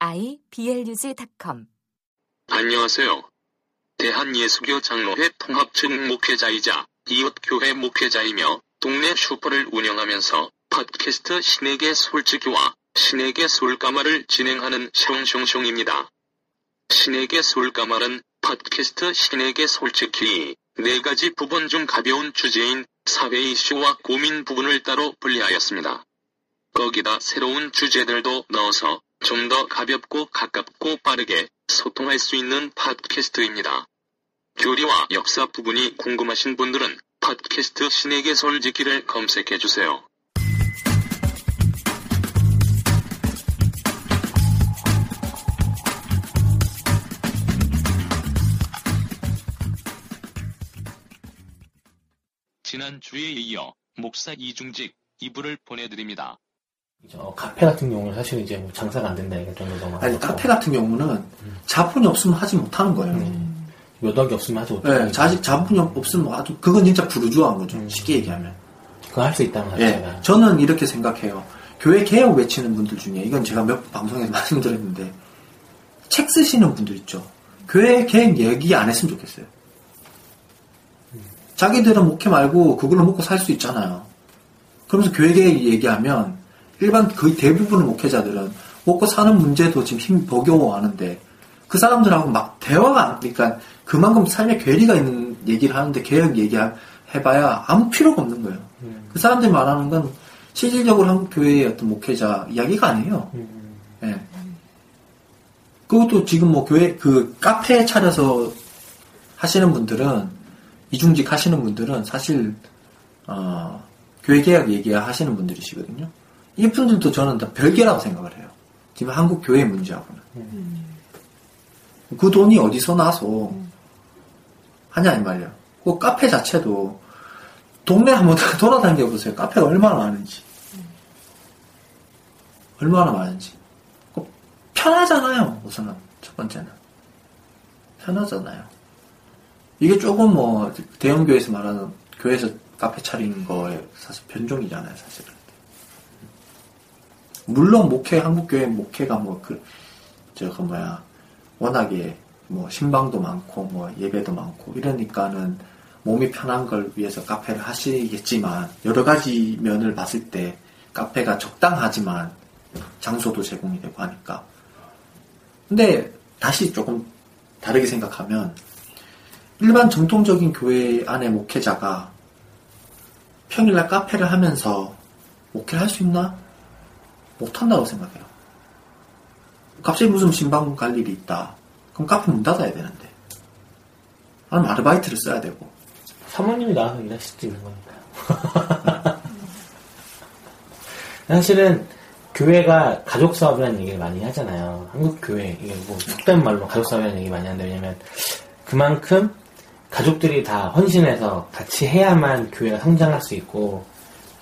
iblog.com 안녕하세요. 대한예수교 장로회 통합측 목회자이자 이웃교회 목회자이며 동네 슈퍼를 운영하면서 팟캐스트 신에게 솔직히와 신에게 솔까말을 진행하는 숑숑숑입니다. 신에게 솔까말은 팟캐스트 신에게 솔직히 네 가지 부분 중 가벼운 주제인 사회 이슈와 고민 부분을 따로 분리하였습니다. 거기다 새로운 주제들도 넣어서 좀 더 가볍고 가깝고 빠르게 소통할 수 있는 팟캐스트입니다. 교리와 역사 부분이 궁금하신 분들은 팟캐스트 신에게 솔직히를 검색해 주세요. 지난주에 이어 목사 이중직 2부를 보내드립니다. 어, 카페 같은 경우는 사실 이제 뭐 장사가 안 된다 이런 정도가 아니 카페 같은 경우는 자본이 없으면 하지 못하는 거예요. 음. 몇 억이 없으면 하지 못해. 네, 자식 자본이 없으면 아주 그건 진짜 부르주아한 거죠. 음. 쉽게 얘기하면. 그거 할 수 있다는 예, 자체가. 저는 이렇게 생각해요. 교회 개혁 외치는 분들 중에 이건 제가 몇번 방송에서 말씀드렸는데 책 쓰시는 분들 있죠. 교회 개혁 얘기 안 했으면 좋겠어요. 자기들은 목회 말고 그걸로 먹고 살 수 있잖아요. 그러면서 교회 개혁 얘기하면 일반 거의 대부분의 목회자들은 먹고 사는 문제도 지금 힘 버겨워하는데 그 사람들하고 막 대화가 안 그러니까 그만큼 삶에 괴리가 있는 얘기를 하는데 개혁 얘기해봐야 아무 필요가 없는 거예요. 음. 그 사람들이 말하는 건 실질적으로 한국 교회의 어떤 목회자 이야기가 아니에요. 음. 예. 그것도 지금 뭐 교회 그 카페 차려서 하시는 분들은 이중직 하시는 분들은 사실 어, 교회 개혁 얘기하시는 분들이시거든요. 이분들도 저는 다 별개라고 생각을 해요. 지금 한국 교회 문제하고는. 그 돈이 어디서 나서 하냐 이 말이야. 그 카페 자체도 동네 한번 돌아다녀 보세요. 카페가 얼마나 많은지. 얼마나 많은지. 그 편하잖아요. 우선은 첫 번째는 편하잖아요. 이게 조금 뭐 대형 교회에서 말하는 교회에서 카페 차리는 거에 사실 변종이잖아요, 사실은. 물론 목회 한국 교회 목회가 뭐그 저거 뭐야 워낙에 뭐 신방도 많고 뭐 예배도 많고 이러니까는 몸이 편한 걸 위해서 카페를 하시겠지만 여러 가지 면을 봤을 때 카페가 적당하지만 장소도 제공이 되고 하니까 근데 다시 조금 다르게 생각하면 일반 정통적인 교회 안에 목회자가 평일날 카페를 하면서 목회를 할 수 있나? 못한다고 생각해요. 갑자기 무슨 신방 갈 일이 있다. 그럼 카페 문 닫아야 되는데. 아니면 아르바이트를 써야 되고. 사모님이 나와서 일하실 수도 있는 거니까요. 사실은 교회가 가족 사업이라는 얘기를 많이 하잖아요. 한국 교회 이게 뭐 속된 말로 가족 사업이라는 얘기 많이 하는데 왜냐면 그만큼 가족들이 다 헌신해서 같이 해야만 교회가 성장할 수 있고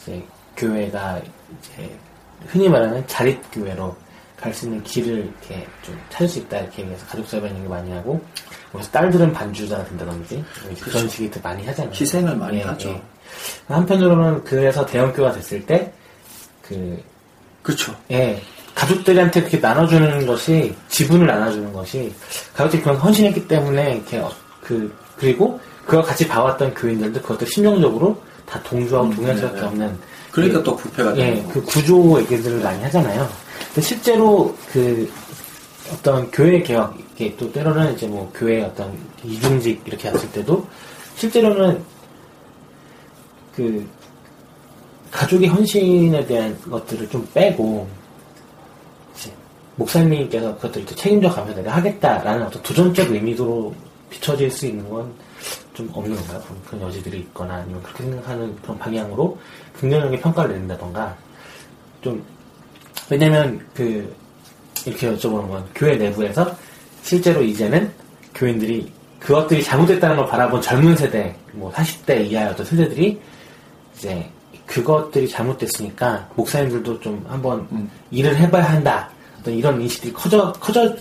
이제 교회가 이제 흔히 말하는 자립 교회로 갈 수 있는 길을 이렇게 좀 찾을 수 있다 이렇게 얘기해서 가족 사업이라는 얘기 많이 하고 그래서 딸들은 반주자가 된다든지 그런 식이 더 많이 하잖아요. 희생을 많이 예, 하죠. 예. 한편으로는 그래서 대형교가 됐을 때, 그, 그렇죠. 예, 가족들한테 그렇게 나눠주는 것이, 지분을 나눠주는 것이, 가족들이 그런 헌신했기 때문에, 이렇게, 어, 그, 그리고 그걸 같이 봐왔던 교인들도 그것도 심정적으로 다 동조하고 음, 동의할 네, 수밖에 네. 없는. 그러니까 그, 또 부패가 예, 되는 거고. 그 구조 얘기들을 많이 하잖아요. 근데 실제로 그, 어떤 교회 개혁, 이게 또 때로는 이제 뭐 교회 어떤 이중직 이렇게 했을 때도 실제로는 그 가족의 헌신에 대한 것들을 좀 빼고 이제 목사님께서 그것들을 또 책임져 가면서 내가 하겠다라는 어떤 도전적 의미로 비춰질 수 있는 건 좀 없는 건가요? 그런- 그런 여지들이 있거나 아니면 그렇게 생각하는 그런 방향으로 긍정적인 평가를 내린다던가 좀 왜냐면 그 이렇게 여쭤보는 건 교회 내부에서 실제로 이제는 교인들이 그것들이 잘못됐다는 걸 바라본 젊은 세대, 뭐 40대 이하의 어떤 세대들이 이제 그것들이 잘못됐으니까 목사님들도 좀 한번 음. 일을 해봐야 한다. 어떤 이런 인식들이 커져 커져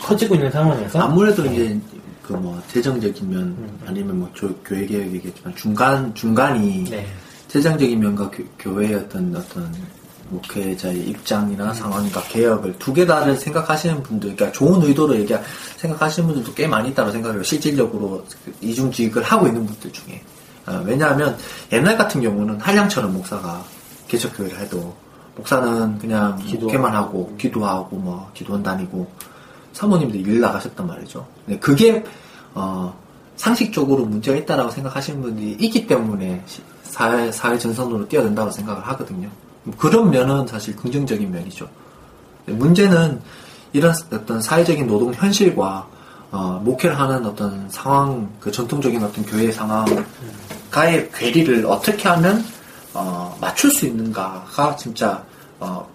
커지고 있는 상황에서 아무래도 이제 그 뭐 재정적인 면 음. 아니면 뭐 조- 교회 개혁이겠지만 중간 중간이 네. 재정적인 면과 교, 회의 어떤 어떤 목회자의 입장이나 상황과 개혁을 두 개 다를 생각하시는 분들, 그러니까 좋은 의도로 얘기 생각하시는 분들도 꽤 많이 있다고 생각해요. 실질적으로 그 이중직을 하고 있는 분들 중에. 어, 왜냐하면 옛날 같은 경우는 한량처럼 목사가 개척교회를 해도 목사는 그냥 기도. 목회만 하고 기도하고 뭐 기도원 다니고 사모님들 일 나가셨단 말이죠. 네, 그게 어, 상식적으로 문제가 있다라고 생각하시는 분들이 있기 때문에 시- 사회 사회 전선으로 뛰어든다고 생각을 하거든요. 그런 면은 사실 긍정적인 면이죠. 네, 문제는 이런 어떤 사회적인 노동 현실과 어, 목회를 하는 어떤 상황, 그 전통적인 어떤 교회 상황과의 괴리를 어떻게 하면 어, 맞출 수 있는가가 진짜 어,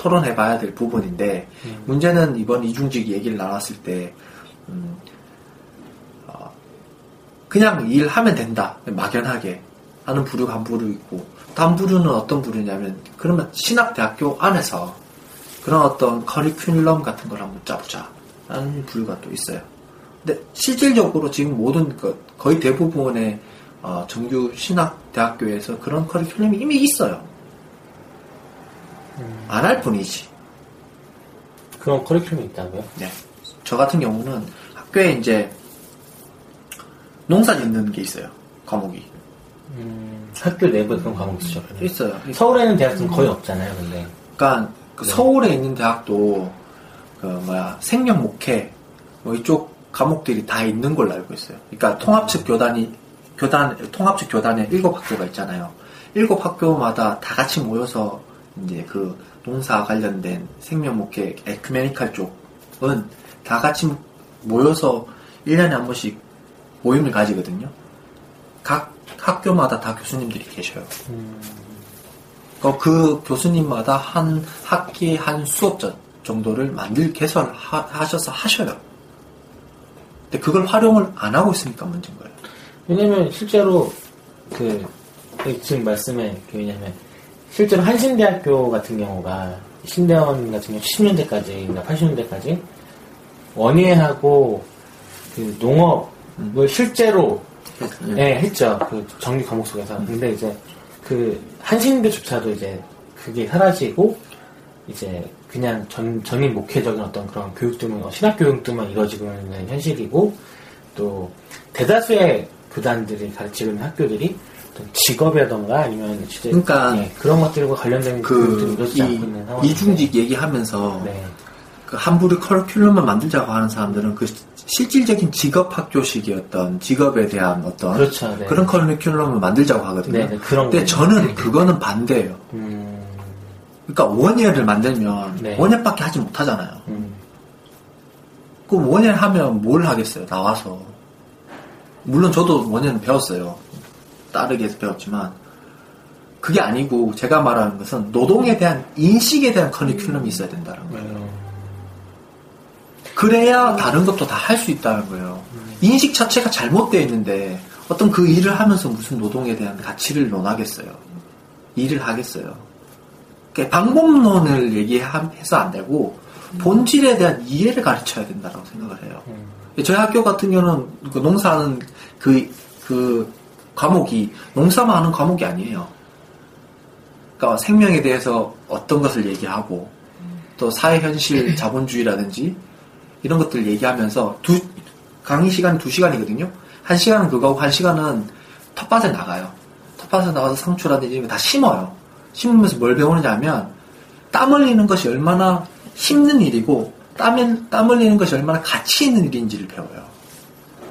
토론해 봐야 될 부분인데 문제는 이번 이중직 얘기를 나눴을 때 음, 어, 그냥 일하면 된다. 막연하게. 하는 부류가 한 부류 있고. 또한 부류는 어떤 부류냐면 그러면 신학대학교 안에서 그런 어떤 커리큘럼 같은 걸 한번 짜보자. 라는 부류가 또 있어요. 근데 실질적으로 지금 모든 것 거의 대부분의 어, 정규 신학대학교에서 그런 커리큘럼이 이미 있어요. 안 할 뿐이지. 그런 커리큘럼이 있다고요? 네. 저 같은 경우는 학교에 이제 농사 짓는 게 있어요. 과목이. 음, 학교 내부에 그런 과목이 있죠. 그러면. 있어요. 서울에는 대학은 거의 없잖아요, 근데. 그러니까 그 네. 서울에 있는 대학도 그 뭐야 생명 목회 뭐 이쪽 과목들이 다 있는 걸로 알고 있어요. 그러니까 통합측 교단이 교단 통합측 교단에 일곱 학교가 있잖아요. 일곱 학교마다 다 같이 모여서 이제 그 농사 관련된 생명 목회 에큐메니칼 쪽은 다 같이 모여서 1년에 한 번씩 모임을 가지거든요. 각 학교마다 다 교수님들이 계셔요. 어, 그 교수님마다 한 학기에 한 수업 전 정도를 만들 개설하셔서 하셔요. 근데 그걸 활용을 안 하고 있으니까 문제인 거예요. 왜냐면 실제로 그 지금 말씀에 그 왜냐면 실제로 한신대학교 같은 경우가 신대원 같은 경우 70년대까지나 80년대까지 원예하고 그 농업을 실제로 예, 했죠. 그 정규 과목 속에서. 근데 이제 그 한신대조차도 이제 그게 사라지고 이제 그냥 전, 전인 목회적인 어떤 그런 교육들만, 어, 신학 교육들만 이루어지고 있는 현실이고 또 대다수의 교단들이 가르치고 있는 학교들이 직업이라던가 아니면 진짜 그러니까 예, 그런 것들과 관련된 그, 이, 이중직 얘기하면서 네. 그 함부르 커리큘럼을 만들자고 하는 사람들은 그 실질적인 직업 학교식이었던 직업에 대한 어떤 그렇죠, 네. 런 커리큘럼을 만들자고 하거든요. 네, 네, 그런 근데. 저는 그거는 반대예요. 음, 그러니까 원예를 만들면 네. 원예밖에 하지 못하잖아요. 음, 그 원예를 하면 뭘 하겠어요? 나와서. 물론 저도 원예는 배웠어요. 따르게 해서 배웠지만 그게 아니고 제가 말하는 것은 노동에 대한 인식에 대한 커리큘럼이 있어야 된다는 거예요. 음, 그래야 다른 것도 다 할 수 있다는 거예요. 인식 자체가 잘못되어 있는데 어떤 그 일을 하면서 무슨 노동에 대한 가치를 논하겠어요. 일을 하겠어요. 그러니까 방법론을 얘기해서 안 되고 본질에 대한 이해를 가르쳐야 된다고 생각을 해요. 저희 학교 같은 경우는 그 농사하는 그, 그 과목이 농사만 하는 과목이 아니에요. 그러니까 생명에 대해서 어떤 것을 얘기하고 또 사회 현실 자본주의라든지 이런 것들 얘기하면서 두 강의 시간이 두 시간이거든요. 한 시간은 그거고 한 시간은 텃밭에 나가요. 텃밭에 나가서 상추라든지 다 심어요. 심으면서 뭘 배우느냐면 땀 흘리는 것이 얼마나 힘든 일이고 땀, 땀 흘리는 것이 얼마나 가치 있는 일인지를 배워요.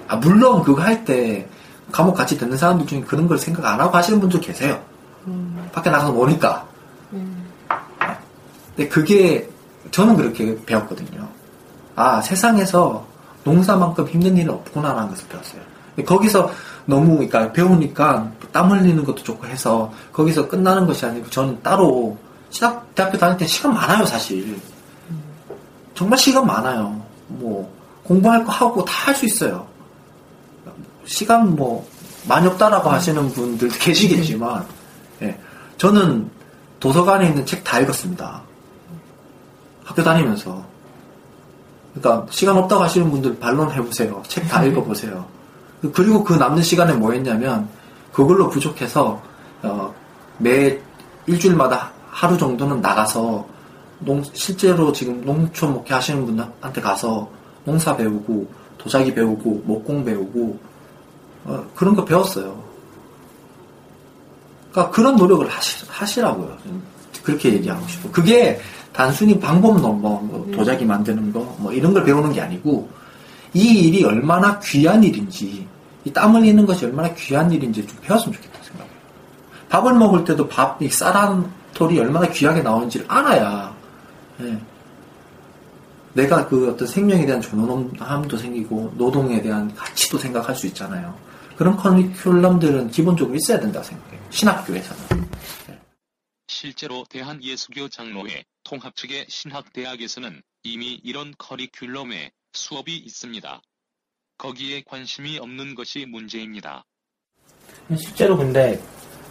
아, 물론 그거 할 때 과목 같이 듣는 사람들 중에 그런 걸 생각 안 하고 하시는 분도 계세요. 밖에 나가서 보니까. 근데 그게 저는 그렇게 배웠거든요. 아, 세상에서 농사만큼 힘든 일은 없구나라는 것을 배웠어요. 거기서 너무, 그러니까 배우니까 땀 흘리는 것도 좋고 해서 거기서 끝나는 것이 아니고 저는 따로 신학 대학교 다닐 때 시간 많아요, 사실. 정말 시간 많아요. 뭐, 공부할 거 하고 다 할 수 있어요. 시간 뭐 많이 없다라고 하시는 분들 계시겠지만 예, 저는 도서관에 있는 책 다 읽었습니다. 학교 다니면서 그러니까 시간 없다고 하시는 분들 반론해 보세요. 책 다 읽어 보세요. 그리고 그 남는 시간에 뭐 했냐면 그걸로 부족해서 어, 매 일주일마다 하루 정도는 나가서 농, 실제로 지금 농촌 목회 하시는 분한테 가서 농사 배우고 도자기 배우고 목공 배우고 어, 그런 거 배웠어요. 그러니까 그런 노력을 하시, 하시라고요. 그렇게 얘기하고 싶어. 그게 단순히 방법론, 뭐, 뭐 도자기 만드는 거, 뭐 이런 걸 배우는 게 아니고 이 일이 얼마나 귀한 일인지, 이 땀 흘리는 것이 얼마나 귀한 일인지 좀 배웠으면 좋겠다 생각해요. 밥을 먹을 때도 밥, 이 쌀한 톨이 얼마나 귀하게 나오는지를 알아야, 예. 내가 그 어떤 생명에 대한 존엄함도 생기고 노동에 대한 가치도 생각할 수 있잖아요. 그런 커리큘럼들은 기본적으로 있어야 된다고 생각해요. 신학교에서는. 실제로 대한예수교 장로회 통합 측의 신학대학에서는 이미 이런 커리큘럼에 수업이 있습니다. 거기에 관심이 없는 것이 문제입니다. 실제로 근데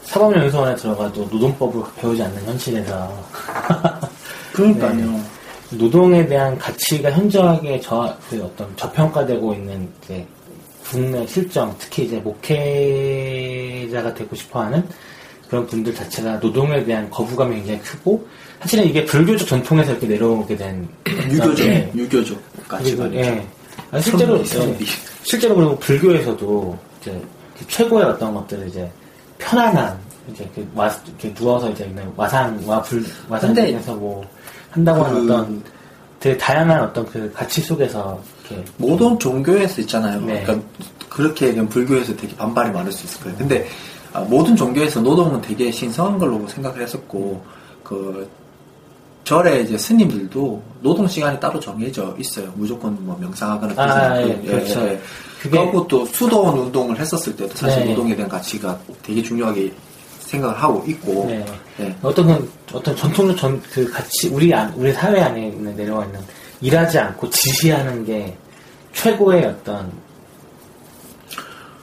사법연수원에 들어가도 노동법을 배우지 않는 현실에서 그러니까요. 네. 노동에 대한 가치가 현저하게 저, 그 어떤 저평가되고 있는 이제 국내 실정, 특히 이제 목회자가 되고 싶어 하는 그런 분들 자체가 노동에 대한 거부감이 굉장히 크고, 사실은 이게 불교적 전통에서 이렇게 내려오게 된. 유교적, 네. 유교적 그리고. 예. 아니, 실제로, 선비, 예. 선비. 실제로 그리고 불교에서도 이제 그 최고의 어떤 것들을 이제 편안한, 이제 그 와, 이렇게 누워서 이제 있는 와상과 불, 근데 와상에서 뭐 한다고 하는 그- 어떤 되게 다양한 어떤 그 가치 속에서 이렇게 모든 종교에서 있잖아요. 네. 그러니까 그렇게 얘기하면 불교에서 되게 반발이 많을 수 있을 거예요. 근데 아, 모든 종교에서 노동은 되게 신성한 걸로 생각을 했었고 그 절에 이제 스님들도 노동 시간이 따로 정해져 있어요. 무조건 뭐 명상하거나 아, 않고. 예, 그렇죠. 그게 그게- 그리고 또 수도원 운동을 했었을 때도 사실 네. 노동에 대한 가치가 되게 중요하게 생각을 하고 있고 네. 예. 어떤 그, 어떤 전통적 전, 그 가치, 우리, 안, 우리 사회 안에 있는, 내려와 있는, 일하지 않고 지시하는 게 최고의 어떤,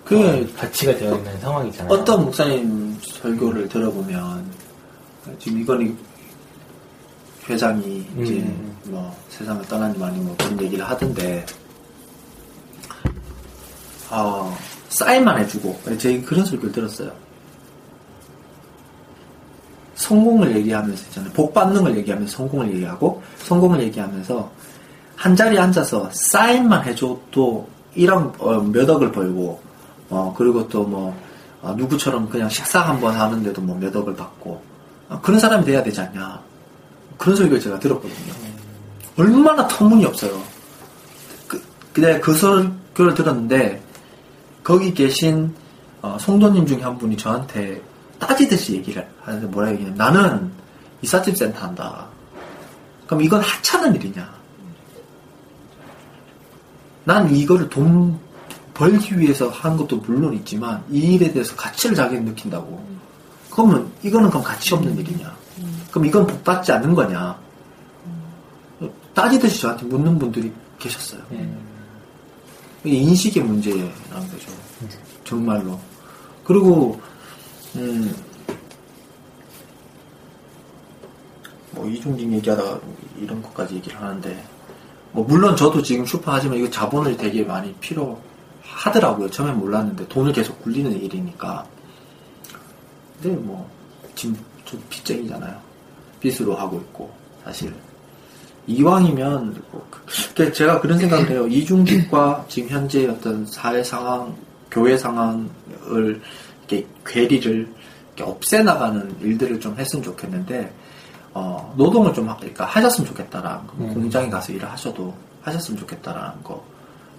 그 어, 가치가 되어 있는 상황이잖아요. 어떤 목사님 설교를 들어보면 지금 이건 회장이 이제 음. 뭐 세상을 떠나니 많이 뭐 그런 얘기를 하던데 어, 사인만 해주고 제가 그런 설교를 들었어요. 성공을 얘기하면서 있잖아요. 복 받는 걸 얘기하면서 성공을 얘기하고 성공을 얘기하면서 한 자리에 앉아서 사인만 해줘도 1억 어, 몇 억을 벌고 어 그리고 또뭐 누구처럼 그냥 식사 한번 하는데도 뭐 몇 억을 받고 어, 그런 사람이 돼야 되지 않냐 그런 설교를 제가 들었거든요. 얼마나 터무니없어요. 그, 근데 그 설교를 들었는데 거기 계신 어, 성도님 중에 한 분이 저한테 따지듯이 얘기를 하는데 뭐라 얘기냐면 나는 이삿짐 센터 한다. 그럼 이건 하찮은 일이냐? 난 이거를 돈 벌기 위해서 하는 것도 물론 있지만 이 일에 대해서 가치를 자기는 느낀다고. 그러면 이거는 그럼 가치 없는 일이냐? 그럼 이건 복 받지 않는 거냐? 따지듯이 저한테 묻는 분들이 계셨어요. 예. 이게 인식의 문제라는 거죠. 정말로. 그리고, 음, 뭐, 이중직 얘기하다가 이런 것까지 얘기를 하는데, 뭐, 물론 저도 지금 슈퍼 하지만 이거 자본을 되게 많이 필요 하더라고요. 처음엔 몰랐는데, 돈을 계속 굴리는 일이니까. 근데 뭐, 지금 좀 빚쟁이잖아요. 빚으로 하고 있고, 사실. 이왕이면 뭐, 그- 제가 그런 생각을 해요. 이중직과 지금 현재 어떤 사회 상황, 교회 상황을 이렇게 괴리를 이렇게 없애나가는 일들을 좀 했으면 좋겠는데 어, 노동을 좀 하, 그러니까 하셨으면 좋겠다라는 거. 음. 공장에 가서 일을 하셔도 하셨으면 좋겠다라는 거.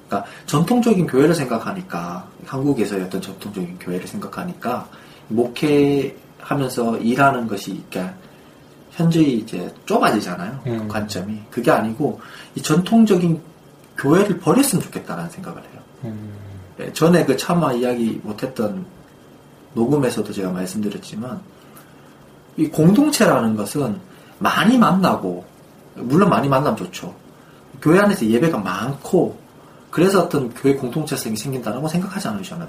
그러니까 전통적인 교회를 생각하니까 한국에서의 어떤 전통적인 교회를 생각하니까 목회하면서 일하는 것이 그러니까 현저히 이제 좁아지잖아요. 그 음. 관점이. 그게 아니고 이 전통적인 교회를 버렸으면 좋겠다라는 생각을 해요. 음, 예, 전에 그 차마 이야기 못했던 녹음에서도 제가 말씀드렸지만 이 공동체라는 것은 많이 만나고 물론 많이 만나면 좋죠. 교회 안에서 예배가 많고 그래서 어떤 교회 공동체성이 생긴다라고 생각하지 저는.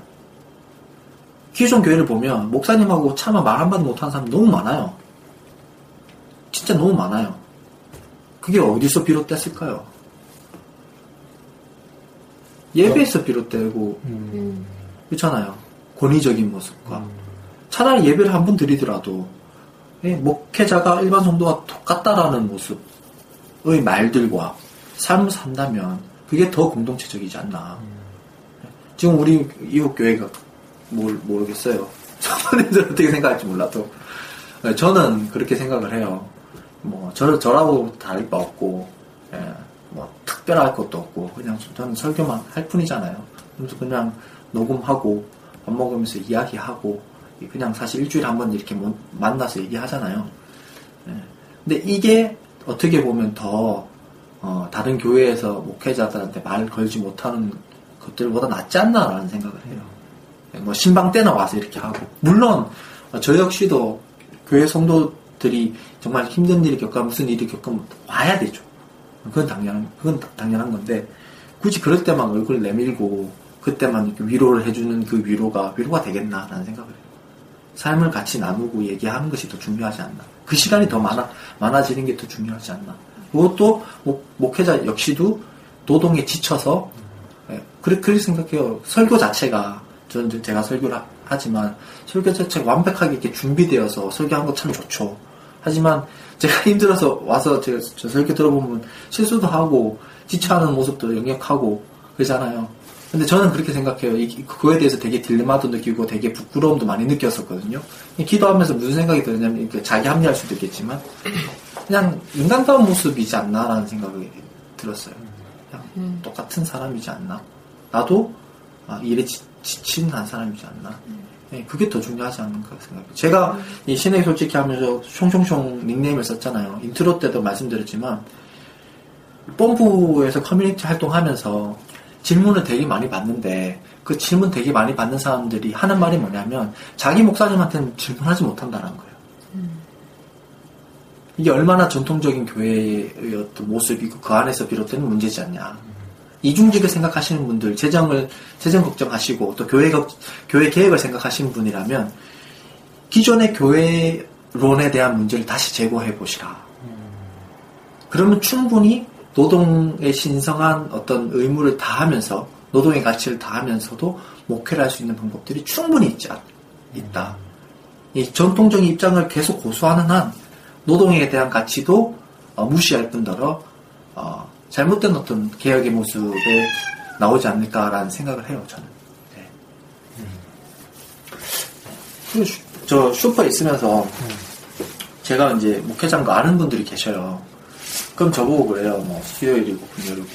기존 교회를 보면 목사님하고 차마 말 한마디 못하는 사람 너무 많아요. 진짜 너무 많아요. 그게 어디서 비롯됐을까요? 예배에서 비롯되고 음. 그렇잖아요. 권위적인 모습과 차라리 예배를 한 번 드리더라도 예, 목회자가 일반 성도와 똑같다라는 모습의 말들과 삶을 산다면 그게 더 공동체적이지 않나. 지금 우리 이웃 교회가 뭘 모르겠어요. 저번에는 어떻게 생각할지 몰라도 예, 저는 그렇게 생각을 해요. 뭐 저, 저라고 다를 바 없고 예, 뭐 특별할 것도 없고 그냥 저는 설교만 할 뿐이잖아요. 그래서 그냥 녹음하고 밥 먹으면서 이야기하고 그냥 사실 일주일에 한 번 이렇게 모- 만나서 얘기하잖아요. 예. 근데 이게 어떻게 보면 더 어, 다른 교회에서 목회자들한테 말 걸지 못하는 것들보다 낫지 않나라는 생각을 해요. 예, 뭐 신방 때나 와서 이렇게 하고 물론 어, 저 역시도 교회 성도들이 정말 힘든 일을 겪어 무슨 일을 겪으면 와야 되죠. 그건 당연한 그건 당연한 건데 굳이 그럴 때만 얼굴 내밀고 그때만 위로를 해주는 그 위로가 위로가 되겠나라는 생각을 해요. 삶을 같이 나누고 얘기하는 것이 더 중요하지 않나. 그 시간이 더 많아 많아지는 게 더 중요하지 않나. 그것도 목, 목회자 역시도 노동에 지쳐서 예, 그래 그렇게 생각해요. 설교 자체가 저는 제가 설교를 하- 하지만 설교 자체가 완벽하게 이렇게 준비되어서 설교한 거 참 좋죠. 하지만 제가 힘들어서 와서 제가 저 설교 들어보면 실수도 하고 지쳐하는 모습도 영역하고 그러잖아요. 근데 저는 그렇게 생각해요. 이- 그거에 대해서 되게 딜레마도 느끼고 되게 부끄러움도 많이 느꼈었거든요. 기도하면서 무슨 생각이 들었냐면 이렇게 자기 합리할 수도 있겠지만 그냥 인간다운 모습이지 않나라는 생각이 들었어요. 그냥 똑같은 사람이지 않나. 나도 아, 일에 지, 지친 한 사람이지 않나. 네, 그게 더 중요하지 않는가 생각해요. 제가 이 신의 솔직히 하면서 숑숑숑 닉네임을 썼잖아요. 인트로 때도 말씀드렸지만 뽐뿌에서 커뮤니티 활동하면서 질문을 되게 많이 받는데 그 질문 되게 많이 받는 사람들이 하는 말이 뭐냐면 자기 목사님한테는 질문하지 못한다는 거예요. 이게 얼마나 전통적인 교회의 어떤 모습이고 그 안에서 비롯되는 문제지 않냐. 이중직을 생각하시는 분들, 재정을, 재정 걱정하시고 또 교회, 걱- 교회 계획을 생각하시는 분이라면 기존의 교회론에 대한 문제를 다시 재고해 보시라. 그러면 충분히 노동의 신성한 어떤 의무를 다하면서 노동의 가치를 다하면서도 목회를 할 수 있는 방법들이 충분히 있지 않- 있다. 이 전통적인 입장을 계속 고수하는 한 노동에 대한 가치도 어, 무시할 뿐더러 어, 잘못된 어떤 개혁의 모습에 나오지 않을까라는 생각을 해요. 저는. 네. 슈- 저 슈퍼에 있으면서 제가 이제 목회장과 아는 분들이 계셔요. 그럼 저보고 그래요. 뭐 수요일이고 금요일이고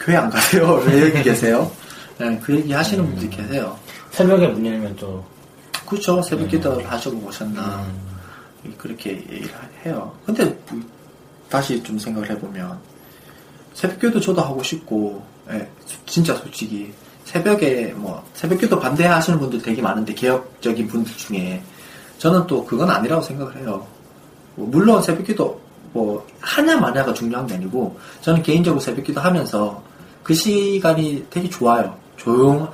교회 안 가세요? 왜 여기 계세요? 네, 그 얘기 하시는 분들이 계세요. 새벽에 문 열면 또 그렇죠. 새벽 기도 하시고 오셨나. 그렇게 얘기를 해요. 근데 다시 좀 생각을 해보면 새벽 기도 저도 하고 싶고 예, 진짜 솔직히 새벽에 뭐 새벽 기도 반대하시는 분들 되게 많은데 개혁적인 분들 중에 저는 또 그건 아니라고 생각을 해요. 뭐 물론 새벽 기도 뭐 하냐 마냐가 중요한 게 아니고 저는 개인적으로 새벽기도 하면서 그 시간이 되게 좋아요. 조용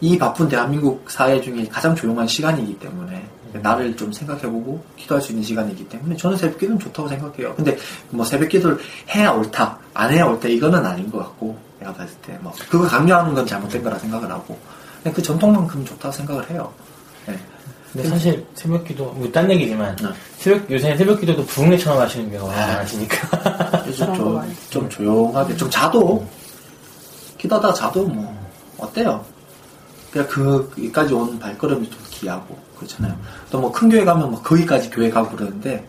이 바쁜 대한민국 사회 중에 가장 조용한 시간이기 때문에 나를 좀 생각해보고 기도할 수 있는 시간이기 때문에 저는 새벽기도는 좋다고 생각해요. 근데 뭐 새벽기도를 해야 옳다, 안 해야 옳다 이거는 아닌 것 같고 내가 봤을 때 뭐 그거 강요하는 건 잘못된 거라 생각을 하고 그 전통만큼 좋다고 생각을 해요. 네. 근데 사실 새벽 기도 뭐 딴 얘기지만 네. 새벽 요새 새벽 기도도 부흥회처럼 하시는 경우가 많으시니까 그래서 좀, 좀 조용하게 좀 자도 기도하다가 자도 뭐 어때요? 그냥 그, 거기까지 온 발걸음이 좀 귀하고 그렇잖아요. 또 뭐 큰 교회 가면 뭐 거기까지 교회 가고 그러는데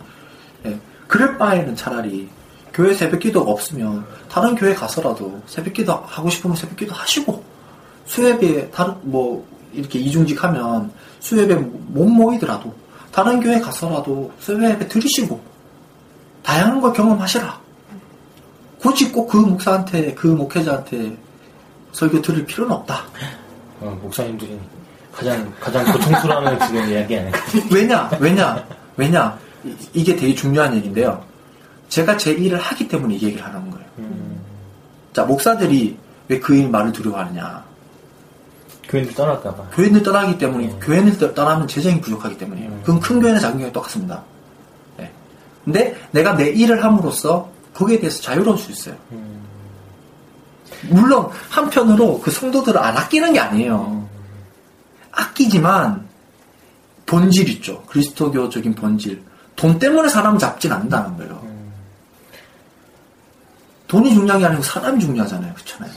예, 그럴 바에는 차라리 교회 새벽 기도가 없으면 다른 교회 가서라도 새벽 기도 하고 싶으면 새벽 기도 하시고 수협에 다른 뭐 이렇게 이중직 하면 수협에 못 모이더라도 다른 교회 가서라도 수협에 들으시고 다양한 걸 경험하시라. 굳이 꼭 그 목사한테 그 목회자한테 설교 들을 필요는 없다. 어, 목사님들이 가장 가장 고통스러워하는 지금 이야기 아닐까 왜냐 왜냐 왜냐 이- 이게 되게 중요한 얘기인데요. 제가 제 일을 하기 때문에 이 얘기를 하는 거예요. 자 목사들이 왜그 말을 두려워하느냐? 교인들 떠날까봐. 교회를 떠나기 때문에 음. 교회를 떠- 떠나면 재정이 부족하기 때문이에요. 음. 그건 큰 교회나 작은 교회 똑같습니다. 네. 근데 내가 내 일을 함으로써 거기에 대해서 자유로울 수 있어요. 음. 물론 한편으로 그 성도들을 안 아끼는 게 아니에요. 아끼지만 본질 있죠. 그리스도교적인 본질. 돈 때문에 사람 잡진 않는다는 거예요. 음. 돈이 중요한 게 아니고 사람이 중요하잖아요. 그렇잖아요.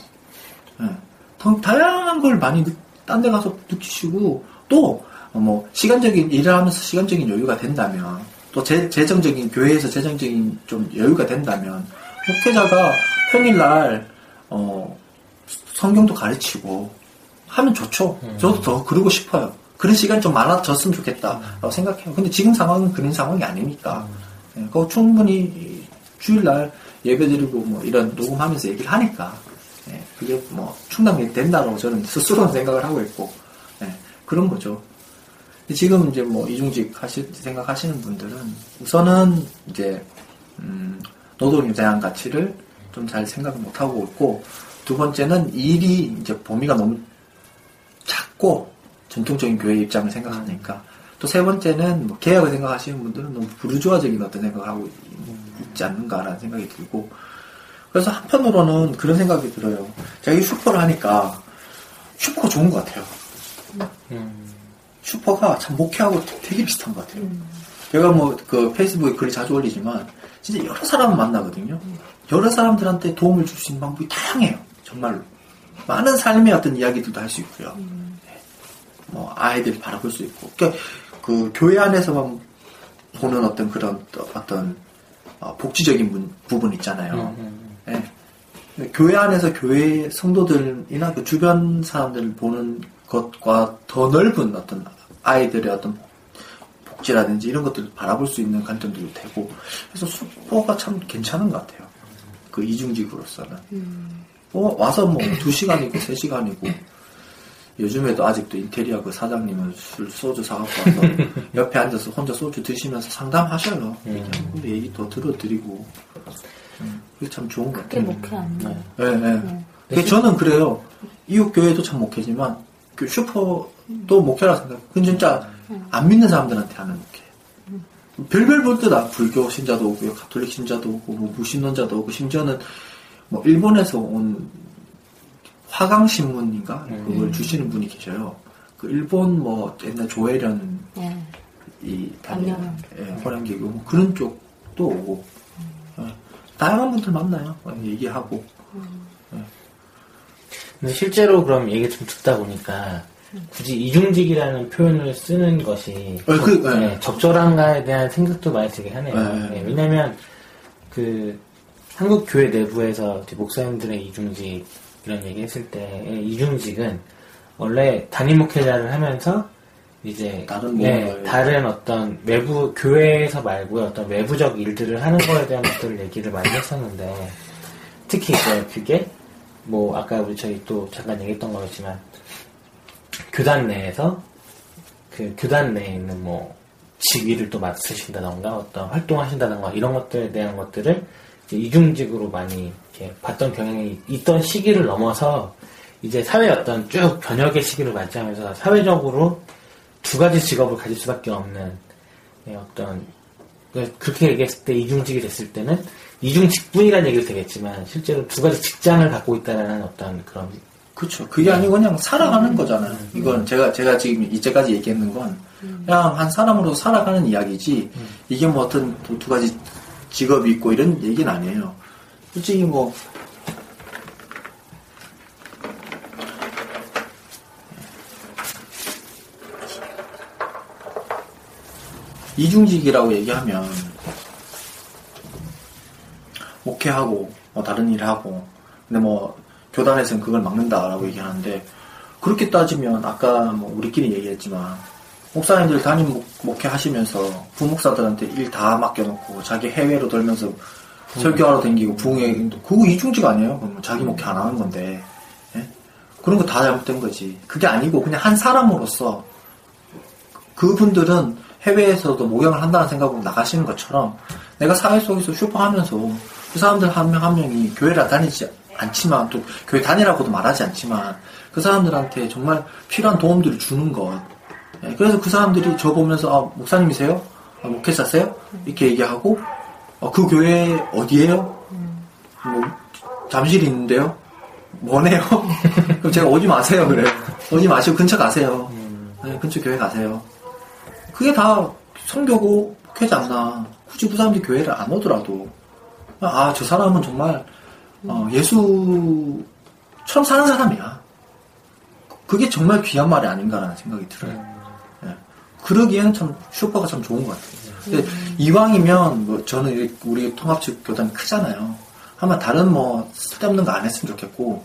예. 더 다양한 걸 많이 딴 데 가서 느끼시고 또 뭐 시간적인 일을 하면서 시간적인 여유가 된다면 또 재, 재정적인 교회에서 재정적인 좀 여유가 된다면 목회자가 평일날 어 성경도 가르치고 하면 좋죠. 저도 더 그러고 싶어요. 그런 시간이 좀 많아졌으면 좋겠다라고 생각해요. 근데 지금 상황은 그런 상황이 아니니까. 예, 그거 충분히 주일날 예배드리고 뭐 이런 녹음하면서 얘기를 하니까. 예, 그게 뭐 충당이 된다고 저는 스스로는 생각을 하고 있고. 예, 그런 거죠. 지금 이제 뭐 이중직 하시, 생각하시는 분들은 우선은 이제, 음, 노동에 대한 가치를 좀 잘 생각을 못하고 있고, 두 번째는 일이 이제 범위가 너무 작고 전통적인 교회 입장을 생각하니까 또 세 번째는 뭐 개혁을 생각하시는 분들은 너무 부르주아적인 어떤 생각을 하고 있지 않는가라는 생각이 들고 그래서 한편으로는 그런 생각이 들어요. 제가 이 슈퍼를 하니까 슈퍼가 좋은 것 같아요. 음. 슈퍼가 참 목회하고 되게 비슷한 것 같아요. 제가 뭐 그 페이스북에 글을 자주 올리지만 진짜 여러 사람을 만나거든요. 여러 사람들한테 도움을 줄 수 있는 방법이 다양해요. 정말로. 많은 삶의 어떤 이야기들도 할 수 있고요. 네. 뭐 아이들이 바라볼 수 있고. 그러니까 그 교회 안에서만 보는 어떤 그런 또 어떤 어, 복지적인 문- 부분 있잖아요. 음. 예. 교회 안에서 교회 성도들이나 그 주변 사람들을 보는 것과 더 넓은 어떤 아이들의 어떤 복지라든지 이런 것들을 바라볼 수 있는 관점들도 되고 그래서 슈퍼가 참 괜찮은 것 같아요. 그 이중직으로서는. 어, 와서 뭐 두 시간이고 세 시간이고 요즘에도 아직도 인테리어 그 사장님은 술 소주 사갖고 와서 옆에 앉아서 혼자 소주 드시면서 상담하셔요. 음. 근데 얘기 더 들어드리고 음, 그게 참 좋은 것 그게 같아요. 목회 아니에요? 예, 예. 그래서 저는 그래요. 이웃 교회도 참 목회지만 그 슈퍼도 목회라 생각해요. 그건 진짜 안 믿는 사람들한테 하는 목회. 별별 볼 때다 불교 신자도 오고요, 가톨릭 신자도 오고, 뭐 무신론자도 오고, 심지어는 뭐 일본에서 온 화강 신문인가 그걸 주시는 분이 계셔요. 그 일본 뭐 옛날 조혜련 네. 이 강렬한. 예, 호랑개교 뭐 그런 쪽도 오고 예. 다양한 분들 만나요. 얘기하고 근데 실제로 그럼 얘기 좀 듣다 보니까 굳이 이중직이라는 표현을 쓰는 것이 어, 그, 적, 네. 네, 적절한가에 대한 생각도 많이 들게 하네요. 네. 네, 왜냐면 그 한국 교회 내부에서 목사님들의 이중직 이런 얘기 했을 때 이중직은 원래 단임 목회자를 하면서 이제 다른 네, 뭔가를- 다른 어떤 외부 교회에서 말고 어떤 외부적 일들을 하는 거에 대한 것들을 얘기를 많이 했었는데 특히 이제 그게 뭐 아까 우리 저희 또 잠깐 얘기했던 거였지만 교단 내에서 그 교단 내에 있는 뭐 직위를 또 맡으신다던가 어떤 활동하신다던가 이런 것들에 대한 것들을 이제 이중직으로 많이 이렇게 봤던 경향이 있던 시기를 넘어서 이제 사회 어떤 쭉 변혁의 시기를 맞이하면서 사회적으로 두 가지 직업을 가질 수밖에 없는 예, 어떤 그- 그렇게 얘기했을 때 이중직이 됐을 때는 이중 직분이라는 얘기도 되겠지만 실제로 두 가지 직장을 갖고 있다라는 어떤 그런 그렇죠. 그게 아니고 그냥 살아가는 거잖아요. 이건 제가 제가 지금 이제까지 얘기했는 건 그냥 한 사람으로 살아가는 이야기지 이게 뭐 어떤 두- 두 가지 직업이 있고 이런 얘기는 아니에요. 솔직히 뭐 이중직이라고 얘기하면 목회하고 뭐 다른 일을 하고 근데 뭐 교단에서는 그걸 막는다라고 얘기하는데 그렇게 따지면 아까 뭐 우리끼리 얘기했지만 목사님들 담임 목- 목회하시면서 부목사들한테 일 다 맡겨놓고 자기 해외로 돌면서 설교하러 다니고 부흥회 그거 이중직 아니에요? 그럼 자기 목회 안 하는 건데 예? 그런 거 다 잘못된 거지 그게 아니고 그냥 한 사람으로서 그분들은 해외에서도 목욕을 한다는 생각으로 나가시는 것처럼 내가 사회 속에서 슈퍼하면서 그 사람들 한 명 한 명이 교회를 다니지 않지만 또 교회 다니라고도 말하지 않지만 그 사람들한테 정말 필요한 도움들을 주는 것. 예, 그래서 그 사람들이 저 보면서 아 목사님이세요? 아, 목회자세요? 이렇게 얘기하고 어, 그 교회 어디예요? 뭐 잠실 있는데요. 뭐네요? 그럼 제가 오지 마세요 그래요. 오지 마시고 근처 가세요. 네, 근처 교회 가세요. 그게 다 성교고 목회지 않나. 굳이 그 사람들이 교회를 안 오더라도 아 저 사람은 정말 어, 예수처럼 사는 사람이야. 그게 정말 귀한 말이 아닌가라는 생각이 들어요. 예. 그러기에는 참 슈퍼가 참 좋은 것 같아요. 근데 이왕이면 뭐 저는 이- 우리 통합측 교단이 크잖아요. 아마 다른 뭐 쓸데없는 거 안 했으면 좋겠고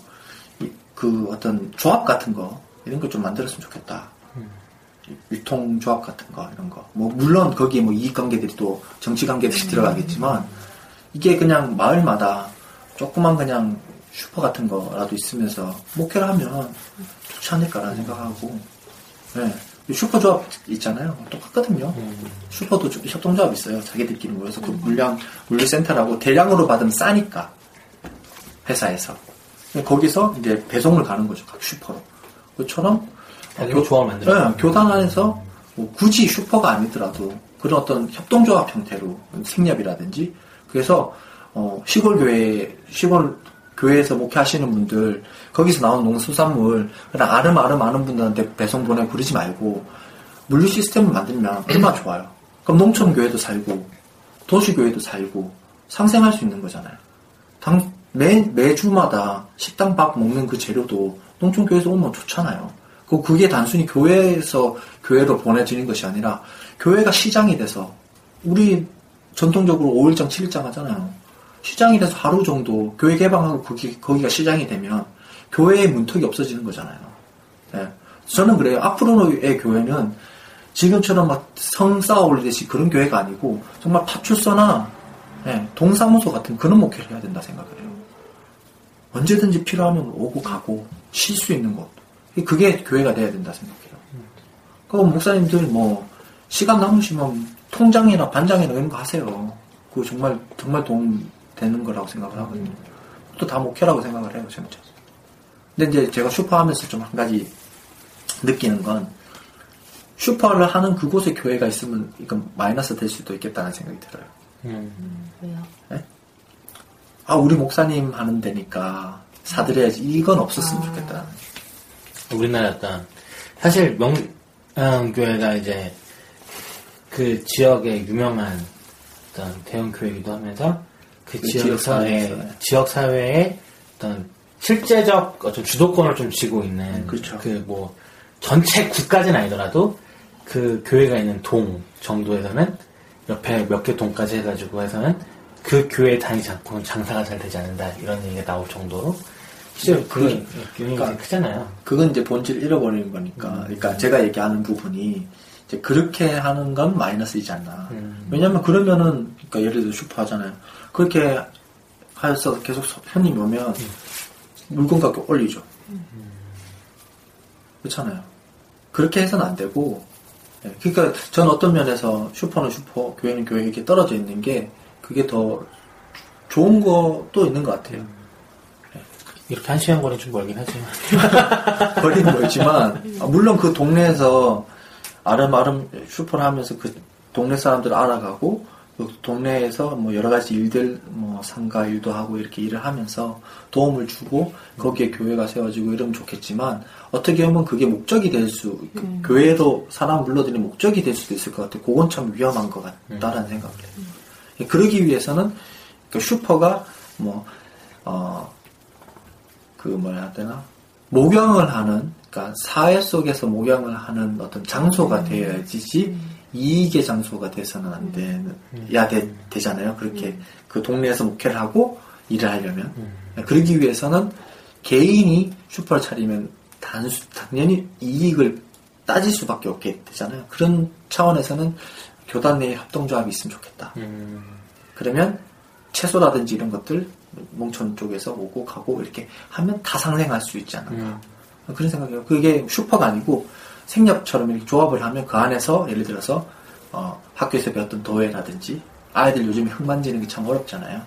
이- 그 어떤 조합 같은 거 이런 걸 좀 만들었으면 좋겠다. 유통 조합 같은 거 이런 거. 뭐 물론 거기에 뭐 이익 관계들이 또 정치 관계들이 들어가겠지만 이게 그냥 마을마다 조그만 그냥 슈퍼 같은 거라도 있으면서 목회를 하면 좋지 않을까라는 생각하고 네. 슈퍼 조합 있잖아요. 똑같거든요. 슈퍼도 좀 협동조합 있어요. 자기들끼리 모여서 그 물량, 물류센터라고 대량으로 받으면 싸니까. 회사에서. 거기서 이제 배송을 가는 거죠. 각 슈퍼로. 그처럼 자기가 조합을 만들어. 네, 교단 안에서 뭐 굳이 슈퍼가 아니더라도 그런 어떤 협동조합 형태로 생협이라든지 그래서 어, 시골 교회 시골 교회에서 목회하시는 분들 거기서 나온 농수산물 그냥 아름아름 아는 분들한테 배송 보내고 그러지 말고 물류 시스템을 만들면 얼마나 좋아요. 그럼 농촌 교회도 살고 도시 교회도 살고 상생할 수 있는 거잖아요. 당, 매, 매주마다 식당 밥 먹는 그 재료도 농촌 교회에서 오면 좋잖아요. 그, 그게 단순히 교회에서 교회로 보내지는 것이 아니라 교회가 시장이 돼서 우리 전통적으로 5일장, 7일장 하잖아요. 시장이 돼서 하루 정도 교회 개방하고 거기, 거기가 시장이 되면 교회의 문턱이 없어지는 거잖아요. 예. 저는 그래요. 앞으로의 교회는 지금처럼 막 성 쌓아 올리듯이 그런 교회가 아니고 정말 파출소나 예, 동사무소 같은 그런 목회를 해야 된다 생각을 해요. 언제든지 필요하면 오고 가고 쉴 수 있는 곳. 그게 교회가 돼야 된다 생각해요. 그럼 목사님들 뭐 시간 남으시면 통장이나 반장이나 이런 거 하세요. 그거 정말 정말 도움 되는 거라고 생각을 하거든요. 또 다 목회라고 생각을 해요, 진짜. 근데 이제 제가 슈퍼하면서 좀 한 가지 느끼는 건 슈퍼를 하는 그곳에 교회가 있으면 이건 마이너스 될 수도 있겠다는 생각이 들어요. 음. 왜요? 아, 우리 목사님 하는 데니까 사드려야지. 이건 없었으면 아. 좋겠다. 우리나라 어떤 사실 명교회가 이제 그 지역의 유명한 어떤 대형 교회이기도 하면서 그 그 지역 사회 지역 사회에서. 지역 사회의 어떤 실제적 어떤 주도권을 좀 쥐고 있는 그렇죠. 그뭐 전체 국까지는 아니더라도 그 교회가 있는 동 정도에서는 옆에 몇 개 동까지 해가지고 해서는 그 교회 다니지 않고는 장사가 잘 되지 않는다 이런 얘기가 나올 정도로 실제로 그 영향이 그러니까 크잖아요. 그건 이제 본질 잃어버리는 거니까. 그러니까 제가 얘기하는 부분이 이제 그렇게 하는 건 마이너스이지 않나. 음. 왜냐면 그러면은, 그러니까 예를 들어 슈퍼 하잖아요. 그렇게 해서 계속 손님이 오면 물건 가격 올리죠. 그렇잖아요. 그렇게 해서는 안 되고, 예, 그러니까 전 어떤 면에서 슈퍼는 슈퍼, 교회는 교회 이렇게 떨어져 있는 게 그게 더 좋은 것도 있는 것 같아요. 이렇게 한 시간 거리 좀 멀긴 하지만. 거리는 멀지만 아, 물론 그 동네에서 아름아름 슈퍼를 하면서 그 동네 사람들 알아가고 그 동네에서 뭐 여러 가지 일들 뭐 상가 일도 하고 이렇게 일을 하면서 도움을 주고 거기에 교회가 세워지고 이러면 좋겠지만 어떻게 보면 그게 목적이 될수 교회도 사람 불러들이는 목적이 될 수도 있을 것 같아요. 그건 참 위험한 것 같다라는 생각을 해요. 그러기 위해서는 그 슈퍼가 뭐 어, 그 뭐라 해야 되나? 목욕을 하는 그러니까 사회 속에서 목욕을 하는 어떤 장소가 되어야지 이익의 장소가 돼서는 안 되는 야 되, 되잖아요. 그렇게 그 동네에서 목회를 하고 일을 하려면. 그러기 위해서는 개인이 슈퍼를 차리면 단수, 당연히 이익을 따질 수밖에 없게 되잖아요. 그런 차원에서는 교단 내에 협동조합이 있으면 좋겠다. 음, 그러면 채소라든지 이런 것들 농촌 쪽에서 오고 가고 이렇게 하면 다 상생할 수 있지 않을까 그런 생각이에요. 그게 슈퍼가 아니고 생협처럼 이렇게 조합을 하면 그 안에서 예를 들어서 어, 학교에서 배웠던 도예라든지 아이들 요즘에 흙 만지는 게 참 어렵잖아요.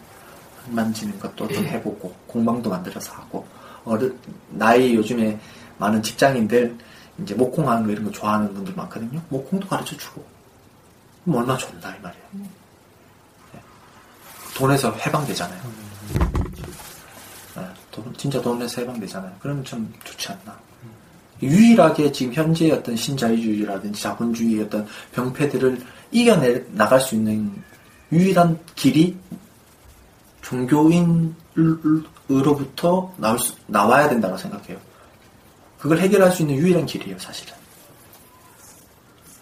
만지는 것도 좀 해보고 공방도 만들어서 하고 어른 나이 요즘에 많은 직장인들 이제 목공하는 거 이런 거 좋아하는 분들 많거든요. 목공도 가르쳐 주고 그럼 얼마나 좋나 이 말이에요. 네. 돈에서 해방되잖아요. 네, 돈, 진짜 돈에서 해방되잖아요. 그러면 참 좋지 않나. 유일하게 지금 현재 어떤 신자유주의라든지 자본주의 어떤 병폐들을 이겨내 나갈 수 있는 유일한 길이 종교인으로부터 나올 수- 나와야 된다고 생각해요. 그걸 해결할 수 있는 유일한 길이에요, 사실은.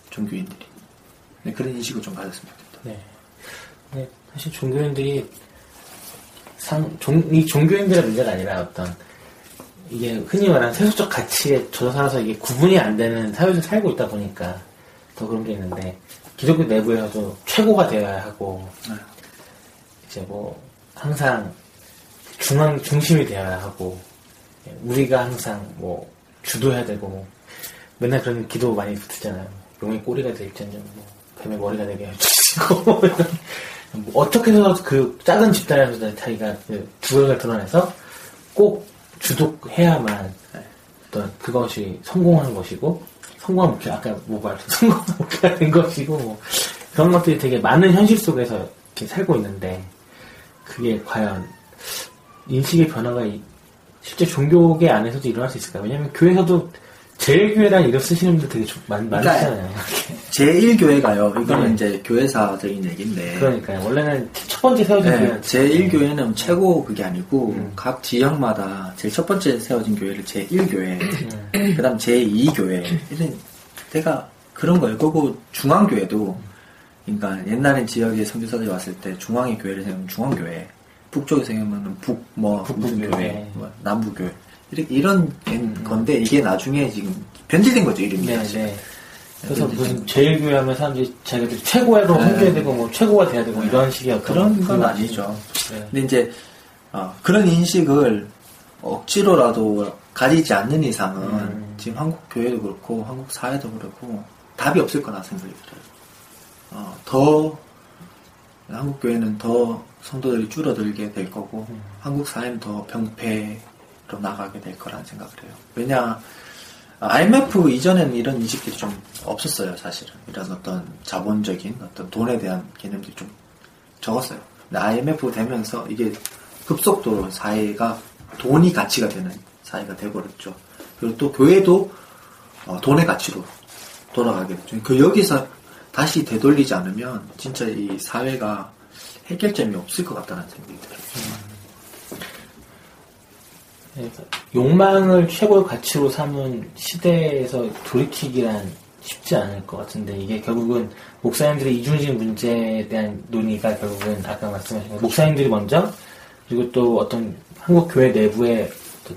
종교인들이. 네, 그런 인식을 좀 가졌으면 좋겠다. 네. 네, 사실 종교인들이 상, 종, 이 종교인들의 문제가 아니라 어떤 이게 흔히 말하는 세속적 가치에 젖어 살아서 이게 구분이 안 되는 사회에서 살고 있다 보니까 더 그런 게 있는데 기독교 내부에서도 최고가 되어야 하고 네. 이제 뭐 항상 중앙 중심이 되어야 하고 우리가 항상 뭐 주도해야 되고 뭐 맨날 그런 기도 많이 듣잖아요. 용의 꼬리가 될지언정 뭐 뱀의 머리가 되게 해주시고 뭐 어떻게 해서 그 작은 집단에서 자기가 그 두각을 드러내서 꼭 주독해야만 어떤 그것이 성공하는 것이고 성공한 목표 아까 뭐 말했죠 성공한 목표가 된 것이고 뭐 그런 것들이 되게 많은 현실 속에서 이렇게 살고 있는데 그게 과연 인식의 변화가 이- 실제 종교계 안에서도 일어날 수 있을까? 왜냐면 교회에서도 제일교회라는 이름 쓰시는 분들 되게 좀 많, 많잖아요. 제1교회가요. 이거는 네. 이제 교회사적인 얘기인데. 그러니까요. 원래는 첫 번째 세워진 네, 교회는 제1교회는 최고 그게 아니고 음. 각 지역마다 제일 첫 번째 세워진 교회를 제1교회, 음. 그 다음 제2교회 이런 때가 그런 거예요. 그리고 중앙교회도 그러니까 옛날에 지역에 선교사들이 왔을 때 중앙의 교회를 세우면 중앙교회, 북쪽에 세우면 북뭐 무슨 북부교회. 교회, 뭐 남부교회 이렇게 이런 건데 이게 나중에 지금 변질된 거죠 이름이 네, 사실. 네. 그래서 네, 무슨 제일교회 하면 사람들이 자기들이 최고로 네. 섬겨야 되고 뭐 최고가 돼야 되고 이런 식의 어떤 그런 건 그런 아니죠. 네. 근데 이제 어, 그런 인식을 억지로라도 가지지 않는 이상은 음. 지금 한국 교회도 그렇고 한국 사회도 그렇고 답이 없을 거라 생각이 들어요. 어, 더 한국 교회는 더 성도들이 줄어들게 될 거고 음. 한국 사회는 더 병폐로 나가게 될 거라는 생각을 해요. 왜냐 IMF 이전에는 이런 인식들이 좀 없었어요, 사실은. 이런 어떤 자본적인 어떤 돈에 대한 개념들이 좀 적었어요. 근데 IMF 되면서 이게 급속도로 사회가 돈이 가치가 되는 사회가 돼버렸죠. 그리고 또 교회도 어, 돈의 가치로 돌아가게 됐죠. 그 여기서 다시 되돌리지 않으면 진짜 이 사회가 해결점이 없을 것 같다는 생각이 들어요. 욕망을 최고의 가치로 삼은 시대에서 돌이키기란 쉽지 않을 것 같은데 이게 결국은 목사님들의 이중직 문제에 대한 논의가 결국은 아까 말씀하신 것 목사님들이 먼저 그리고 또 어떤 한국 교회 내부의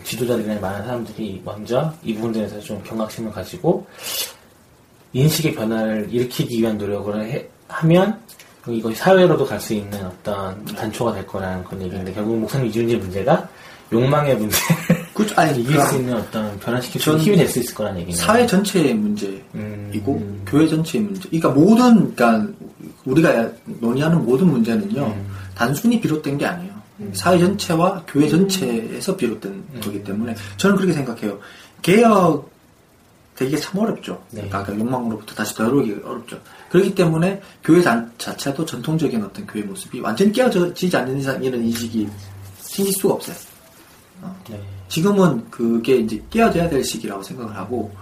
지도자들이나 많은 사람들이 먼저 이 부분에 대해서 좀 경각심을 가지고 인식의 변화를 일으키기 위한 노력을 해- 하면 이것이 사회로도 갈 수 있는 어떤 단초가 될 거라는 그런 얘기인데 결국 목사님 이중직 문제가 욕망의 문제를 그렇죠. 아니, 이길 수 있는 어떤 변화시킬 수 힘이 될 수 있을 거라는 얘기네요. 사회 전체의 문제이고 음. 교회 전체의 문제. 그러니까 모든 그러니까 우리가 논의하는 모든 문제는요 음. 단순히 비롯된 게 아니에요. 사회 전체와 교회 전체에서 비롯된 음. 거기 때문에 저는 그렇게 생각해요. 개혁 되게 참 어렵죠. 네. 그러니까 욕망으로부터 다시 들어오기 어렵죠. 그렇기 때문에 교회 자, 자체도 전통적인 어떤 교회 모습이 완전히 깨어지지 않는 이상 이런 인식이 생길 수가 없어요. 네. 지금은 그게 이제 깨어져야 될 시기라고 생각을 하고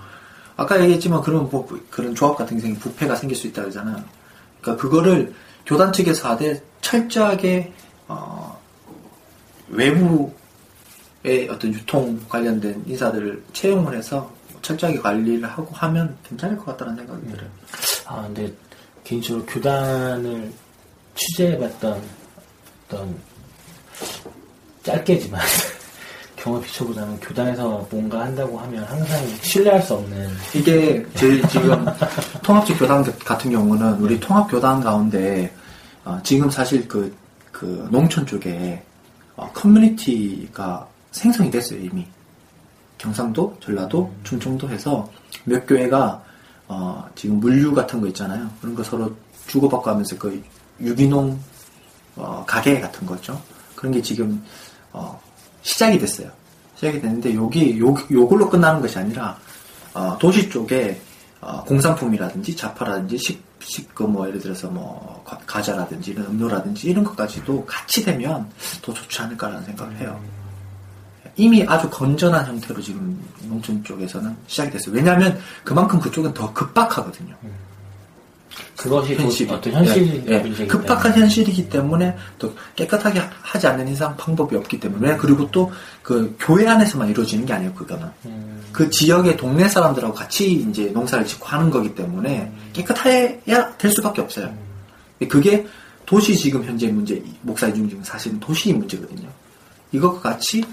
아까 얘기했지만 그런 뭐 그런 조합 같은 게 생기 부패가 생길 수 있다 그러잖아요. 그러니까 그거를 교단 측에서 하되 철저하게 어, 외부의 어떤 유통 관련된 인사들을 채용을 해서 철저하게 관리를 하고 하면 괜찮을 것 같다는 생각이 들어요. 아, 근데 개인적으로 교단을 취재해봤던 어떤 짧게지만 경험 비춰보자면 교단에서 뭔가 한다고 하면 항상 신뢰할 수 없는. 이게 제 지금 통합직 교단 같은 경우는 우리 통합 교단 가운데 어, 지금 사실 그, 그 농촌 쪽에 어, 커뮤니티가 생성이 됐어요 이미. 경상도, 전라도, 충청도 해서 몇 교회가 어, 지금 물류 같은 거 있잖아요. 그런 거 서로 주고받고 하면서 그 유기농 어, 가게 같은 거죠. 그런 게 지금 어, 시작이 됐어요. 시작이 됐는데 여기 요 요걸로 끝나는 것이 아니라 어, 도시 쪽에 어, 공산품이라든지 자파라든지 식, 식그 뭐 예를 들어서 뭐 과- 과자라든지 이런 음료라든지 이런 것까지도 같이 되면 더 좋지 않을까라는 생각을 해요. 이미 아주 건전한 형태로 지금 농촌 쪽에서는 시작이 됐어요. 왜냐하면 그만큼 그쪽은 더 급박하거든요. 그것이 또 현실이. 어떤 현실이 예, 예. 급박한. 현실이기 때문에 또 깨끗하게 하지 않는 이상 방법이 없기 때문에 그리고 또 그 교회 안에서만 이루어지는 게 아니에요 그거는 음, 그 지역의 동네 사람들하고 같이 이제 농사를 짓고 하는 거기 때문에 깨끗해야 될 수밖에 없어요. 그게 도시 지금 현재 문제 목사 이중 지금 사실은 도시 문제거든요. 이것과 같이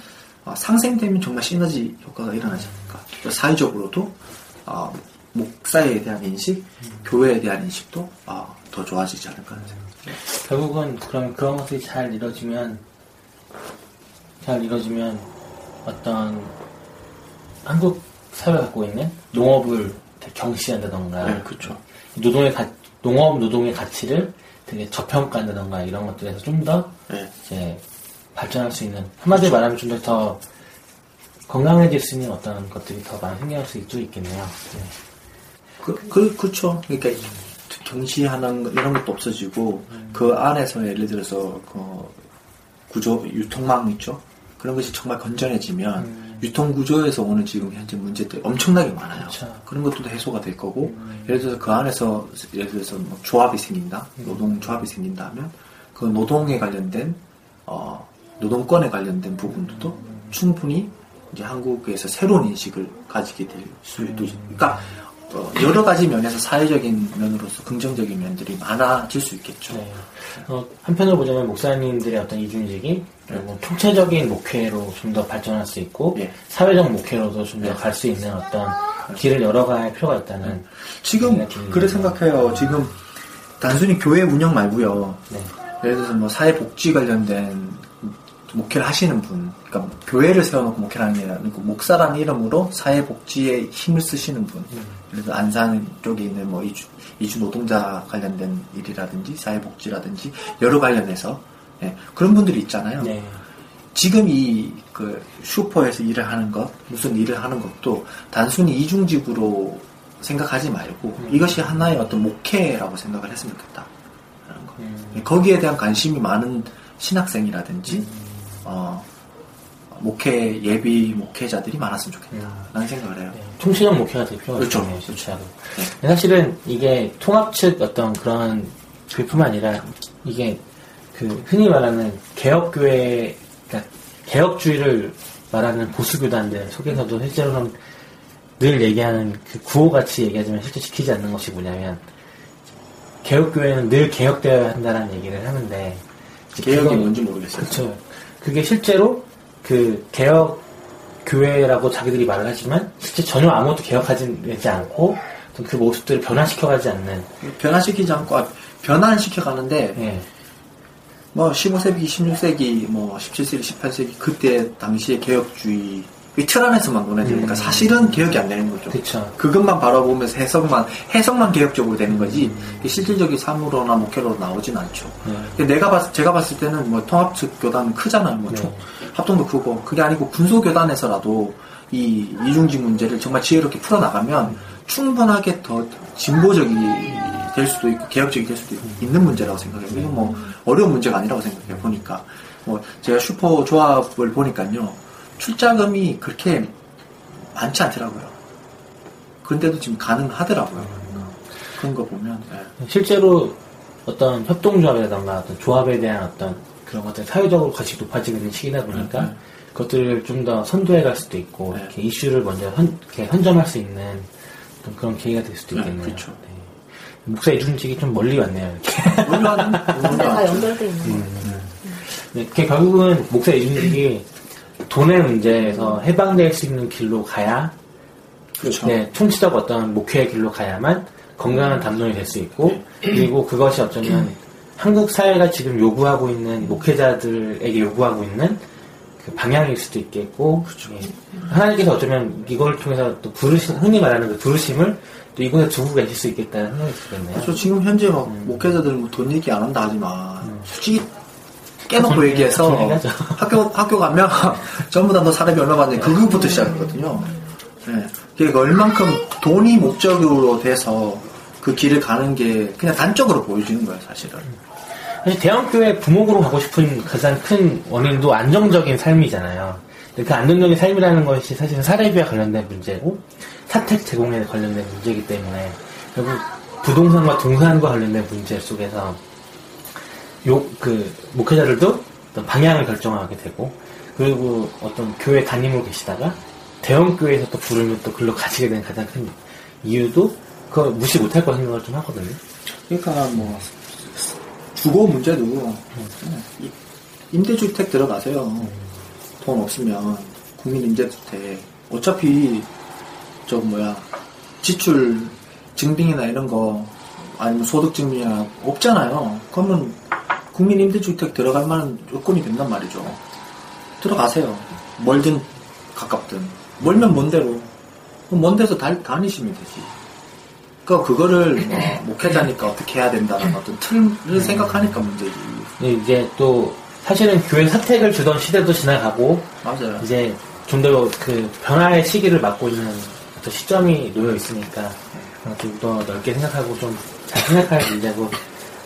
어, 상생되면 정말 시너지 효과가 일어나지 않을까. 또 사회적으로도 어, 목사에 대한 인식, 교회에 대한 인식도 어, 더 좋아지지 않을까 하는 생각. 결국은 그럼 그런 것들이 잘 이루어지면 잘 이루어지면 어떤 한국 사회가 갖고 있는 농업을 경시한다던가 네, 그렇죠. 노동의 가, 농업 노동의 가치를 되게 저평가한다던가 이런 것들에서 좀더 네. 이제 발전할 수 있는 한마디로 말하면 좀 더 건강해질 수 있는 어떤 것들이 더 많이 생겨날 수 있- 있겠네요. 네. 그, 그, 그쵸. 그러니까 경시하는 거- 이런 것도 없어지고 그 안에서 예를 들어서 그 구조 유통망 있죠. 그런 것이 정말 건전해지면 유통 구조에서 오는 지금 현재 문제들 엄청나게 많아요. 그쵸. 그런 것도 해소가 될 거고 예를 들어서 그 안에서 예를 들어서 뭐 조합이 생긴다, 노동 조합이 생긴다 하면 그 노동에 관련된 어, 노동권에 관련된 부분도 충분히 이제 한국에서 새로운 인식을 가지게 될 수도 있 그러니까 어, 여러 가지 면에서 사회적인 면으로서 긍정적인 면들이 많아질 수 있겠죠. 네. 어, 한편으로 보자면 목사님들의 어떤 이중직이 결국 총체적인 목회로 좀 더 발전할 수 있고 예. 사회적 목회로도 좀 더 갈수 있는 어떤 길을 열어갈 필요가 있다는 지금 생각이 듭니다. 그래 생각해요. 지금 단순히 교회 운영 말고요. 네. 예를 들어서 뭐 사회복지 관련된 목회를 하시는 분, 그러니까 교회를 세워놓고 목회를 하는 게 아니고 목사라는 이름으로 사회복지에 힘을 쓰시는 분, 예 를 들어 안산 쪽에 있는 뭐 이주, 이주 노동자 관련된 일이라든지 사회복지라든지 여러 관련해서 예, 그런 분들이 있잖아요. 네. 지금 이 그 슈퍼에서 일을 하는 것, 무슨 일을 하는 것도 단순히 이중직으로 생각하지 말고 이것이 하나의 어떤 목회라고 생각을 했으면 좋겠다. 음. 거기에 대한 관심이 많은 신학생이라든지 어, 목회 예비 목회자들이 많았으면 좋겠다. 라는 생각을 해요. 네. 총체적 목회가 되게 필요가 그렇죠. 있네요, 진짜로. 사실은 이게 통합 측 어떤 그런 그뿐만 아니라 이게 그 흔히 말하는 개혁교회, 그러니까 개혁주의를 말하는 보수교단들 속에서도 실제로는 늘 얘기하는 그 구호같이 얘기하지만 실제 지키지 않는 것이 뭐냐면 개혁교회는 늘 개혁되어야 한다는 얘기를 하는데 개혁이 뭔지 모르겠어요. 그렇죠. 그게 실제로 그 개혁 교회라고 자기들이 말을 하지만 실제 전혀 아무것도 개혁하지 않고 그 모습들을 변화시켜가지 않는 변화시키지 않고 아, 변화시켜 가는데 예. 뭐 15세기, 16세기, 뭐 17세기, 18세기 그때 당시의 개혁주의 이틀 안에서만 논해지니까 사실은 개혁이 안 되는 거죠. 그쵸. 그것만 바라보면서 해석만 해석만 개혁적으로 되는 거지 실질적인 삶으로나 목회로 나오진 않죠. 근데 내가 봤 제가 봤을 때는 뭐 통합측 교단은 크잖아요. 뭐 총- 합동도 크고 그게 아니고 군소 교단에서라도 이 이중직 문제를 정말 지혜롭게 풀어 나가면 충분하게 더 진보적이 될 수도 있고 개혁적이 될 수도 있는 문제라고 생각해요. 이건 뭐 어려운 문제가 아니라고 생각해요. 보니까 뭐 제가 슈퍼 조합을 보니까요 출자금이 그렇게 많지 않더라고요. 그런데도 지금 가능하더라고요. 그런 거 보면 예. 실제로 어떤 협동조합이라던가 어떤 조합에 대한 어떤 그런 것들 사회적으로 가치 높아지고 있는 시기다 보니까 네. 그것들을 좀 더 선도해 갈 수도 있고 네. 이렇게 이슈를 먼저 선, 이렇게 선점할 수 있는 그런 기회가 될 수도 네, 있겠네요. 그렇죠. 네. 목사 이중직이 좀 멀리 왔네요. 이렇게. 물론 다 연결돼 있는 거 네, 그게 결국은 목사 이중직이 돈의 문제에서 해방될 수 있는 길로 가야 그렇죠. 네, 총체적 어떤 목회의 길로 가야만 건강한 담론이 될 수 있고 그리고 그것이 어쩌면 한국 사회가 지금 요구하고 있는 목회자들에게 요구하고 있는 그 방향일 수도 있겠고 예. 하나님께서 어쩌면 이걸 통해서 또 부르심 흔히 말하는 그 부르심을 또 이곳에 두고 계실 수 있겠다는 생각이 들겠네요. 저 지금 현재 막 목회자들 뭐돈 얘기 안 한다 하지만 솔직히 깨놓고 전- 얘기해서. 학교 학교 가면 전부 다 너 사람이 얼마 받는지 그거부터 시작이거든요. 예. 그게 얼만큼 돈이 목적으로 돼서 그 길을 가는 게 그냥 단적으로 보여지는 거예요, 사실은. 사실 대형교회 부목으로 가고 싶은 가장 큰 원인도 안정적인 삶이잖아요. 그 안정적인 삶이라는 것이 사실은 사례비와 관련된 문제고 사택 제공에 관련된 문제이기 때문에 결국 부동산과 동산과 관련된 문제 속에서 요 그 목회자들도 방향을 결정하게 되고 그리고 어떤 교회 담임으로 계시다가 대형 교회에서 또 부르면 또 글로 가시게 된 가장 큰 이유도 그거 무시 못할 거 생각을 좀 하거든요. 그러니까 뭐 주거 문제도 이- 임대주택 들어가세요. 돈 없으면 국민 임대주택 어차피 저 뭐야 지출 증빙이나 이런 거 아니면 소득 증빙이나 없잖아요. 그러면 국민 임대주택 들어갈 만한 요건이 된단 말이죠. 들어가세요. 멀든 가깝든 멀면 먼 데로 먼 데서 다, 다니시면 되지. 그러니까 그거를 뭐 목회자니까 어떻게 해야 된다는 어떤 틀을 생각하니까 문제지. 근데 이제 또 사실은 교회 사택을 주던 시대도 지나가고 맞아요. 이제 좀 더 그 변화의 시기를 맞고 있는 어떤 시점이 놓여 있으니까 좀 더 넓게 생각하고 좀 잘 생각할 문제고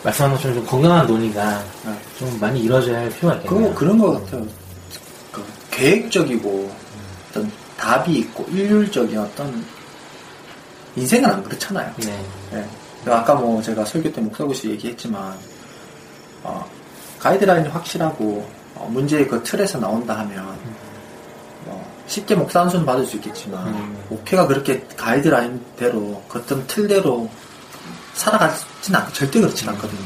말씀한 것처럼 좀 건강한 논의가 네. 좀 많이 이루어져야 할 필요가 있겠네요. 그거 그런 것 같아요. 그 계획적이고 어떤 답이 있고 일률적인 어떤 인생은 안 그렇잖아요. 네. 네. 아까 뭐 제가 설교 때 목사고시 얘기했지만 어, 가이드라인이 확실하고 어, 문제의 그 틀에서 나온다 하면 뭐 쉽게 목사 한 손 받을 수 있겠지만 음. 목회가 그렇게 가이드라인대로 그 어떤 틀대로 살아가진 않고 절대 그렇진 않거든요.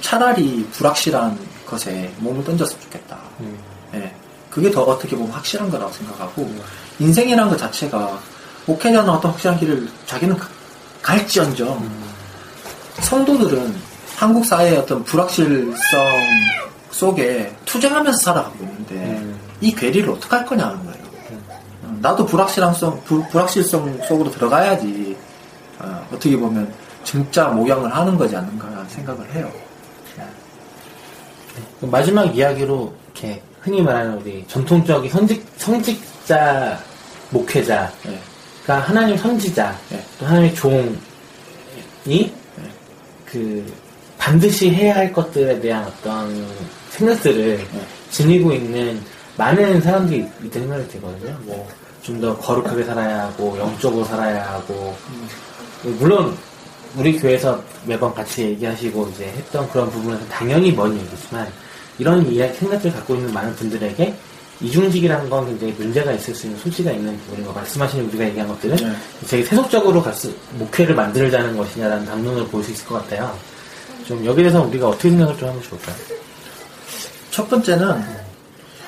차라리 불확실한 것에 몸을 던졌으면 좋겠다. 음. 예. 그게 더 어떻게 보면 확실한 거라고 생각하고, 인생이라는 것 자체가, 목회자는 어떤 확실한 길을 자기는 가- 갈지언정, 성도들은 한국 사회의 어떤 불확실성 속에 투쟁하면서 살아가고 있는데, 음. 이 괴리를 어떻게 할 거냐 하는 거예요. 어, 나도 불확실성, 불, 불확실성 속으로 들어가야지, 어, 떻게 보면 진짜 모양을 하는 거지 않는가 생각을 해요. 그 마지막 이야기로 이렇게 흔히 말하는 우리 전통적인 선직, 성직자 목회자가 예. 하나님 선지자 네. 또 하나님의 종이 그 반드시 해야 할 것들에 대한 어떤 생각들을 네. 지니고 있는 많은 사람들이 있다는 생각이 들거든요. 뭐 좀 더 거룩하게 살아야 하고 영적으로 살아야 하고 물론 우리 교회에서 매번 같이 얘기하시고 이제 했던 그런 부분에서 당연히 먼 얘기지만 이런 이야기 생각을 갖고 있는 많은 분들에게 이중직이라는 건 굉장히 문제가 있을 수 있는 소지가 있는 부분인 거 말씀하시는 우리가 얘기한 것들은 네. 되게 세속적으로 갈수- 목회를 만들자는 것이냐라는 당론을 볼 수 있을 것 같아요. 좀 여기에 대해서 우리가 어떻게 생각을 좀 하면 좋을까요? 첫 번째는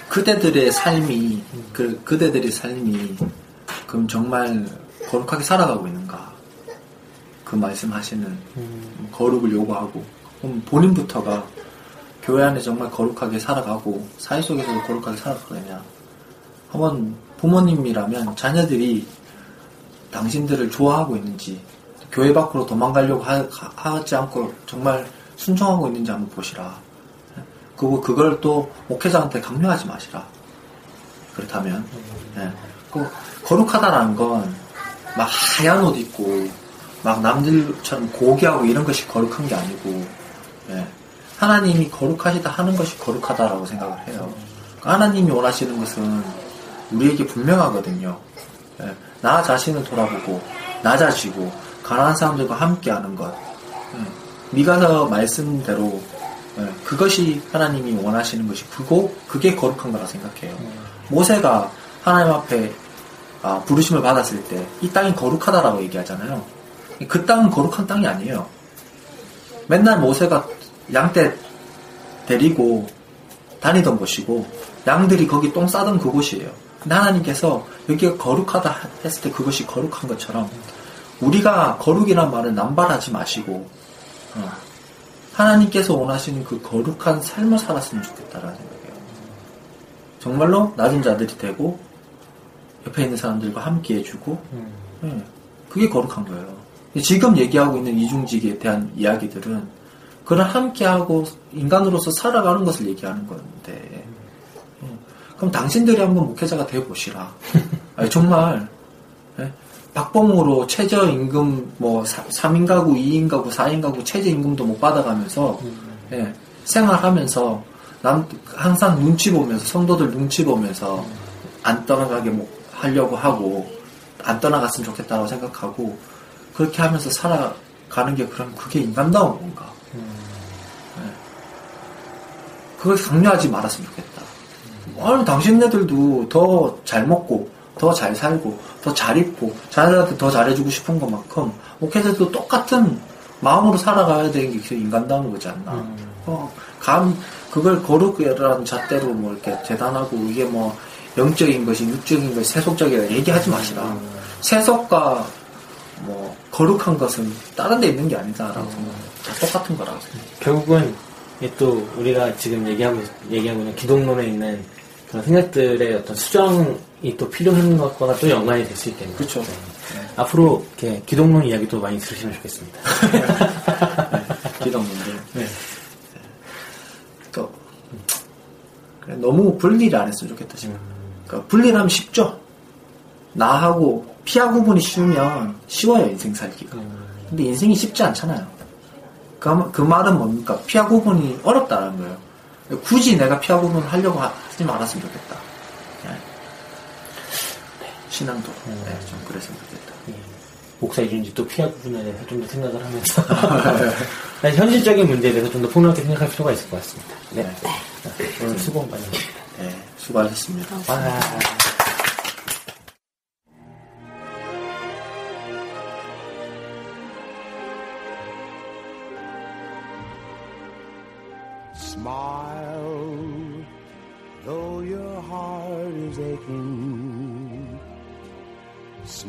그대들의 삶이 그 그대들의 삶이 그럼 정말 거룩하게 살아가고 있는가 그 말씀하시는 거룩을 요구하고 그럼 본인부터가 교회 안에 정말 거룩하게 살아가고 사회 속에서도 거룩하게 살아가느냐 한번 부모님이라면 자녀들이 당신들을 좋아하고 있는지 교회 밖으로 도망가려고 하, 지 않고 정말 순종하고 있는지 한번 보시라. 그리고 그걸 또 목회자한테 강요하지 마시라. 그렇다면 예. 그 거룩하다라는 건 막 하얀 옷 입고 막 남들처럼 고귀하고 이런 것이 거룩한 게 아니고 예. 하나님이 거룩하시다 하는 것이 거룩하다라고 생각을 해요. 하나님이 원하시는 것은 우리에게 분명하거든요. 예. 나 자신을 돌아보고 낮아지고 가난한 사람들과 함께하는 것. 예. 미가서 말씀대로 예, 그것이 하나님이 원하시는 것이 그고 그게 거룩한 거라 생각해요. 모세가 하나님 앞에 아, 부르심을 받았을 때 이 땅이 거룩하다라고 얘기하잖아요. 그 땅은 거룩한 땅이 아니에요. 맨날 모세가 양떼 데리고 다니던 곳이고 양들이 거기 똥 싸던 그곳이에요. 근데 하나님께서 여기가 거룩하다 했을 때 그것이 거룩한 것처럼 우리가 거룩이란 말을 남발하지 마시고 어, 하나님께서 원하시는 그 거룩한 삶을 살았으면 좋겠다라는 생각이에요. 정말로 낮은 자들이 되고 옆에 있는 사람들과 함께 해주고 예, 그게 거룩한 거예요. 지금 얘기하고 있는 이중직에 대한 이야기들은 그런 함께하고 인간으로서 살아가는 것을 얘기하는 건데 예. 그럼 당신들이 한번 목회자가 되어 보시라. 정말 예? 박봉으로 최저임금 뭐 3인 가구, 2인 가구, 4인 가구 최저임금도 못 받아가면서 예, 생활하면서 남 항상 눈치 보면서 성도들 눈치 보면서 안 떠나가게 뭐 하려고 하고 안 떠나갔으면 좋겠다고 생각하고 그렇게 하면서 살아가는 게 그럼 그게 인간다운 건가? 예. 그걸 강요하지 말았으면 좋겠다. 아니 당신네들도 더 잘 먹고 더 잘 살고 더 잘 입고 자녀들한테 더 잘해주고 싶은 것만큼 목회자도 똑같은 마음으로 살아가야 되는 게 인간다운 거지 않나. 어, 감 그걸 거룩이라는 잣대로 뭐 이렇게 대단하고 이게 뭐 영적인 것이 육적인 것이 세속적이라 얘기하지 마시라. 세속과 뭐 거룩한 것은 다른 데 있는 게 아니다라고 생각해요. 다 똑같은 거라고. 결국은 또 우리가 지금 얘기하고 얘기하고 있는 기독론에 있는 그런 생각들의 어떤 수정이 또 필요한 것과 또 연관이 될 수 있겠네요. 그렇죠. 네. 앞으로 이렇게 기독론 이야기도 많이 들으시면 좋겠습니다. 기독론들. 네. 또 그래, 너무 분리를 안 했으면 좋겠다 지금. 그러니까 분리를 하면 쉽죠. 나하고 피하 구분이 쉬우면 쉬워요 인생 살기가. 근데 인생이 쉽지 않잖아요. 그, 그 말은 뭡니까? 피하 구분이 어렵다는 거예요. 굳이 내가 피하 구분을 하려고 하- 하지 말았으면 좋겠다. 네. 신앙도 네, 좀 그랬으면 좋겠다. 예. 목사 이준 지 또 피하 구분에 대해서 좀 더 생각을 하면서 아니, 현실적인 문제에 대해서 좀 더 폭넓게 생각할 필요가 있을 것 같습니다. 네. 네. 오늘 수고 많이 했습니다. 네, 수고하셨습니다. 와.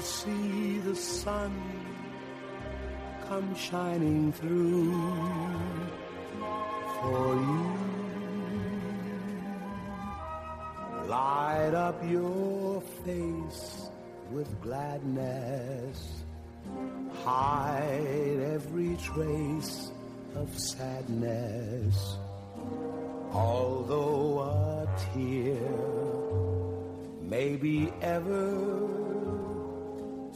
see the sun come shining through for you. Light up your face with gladness. Hide every trace of sadness. Although a tear may be ever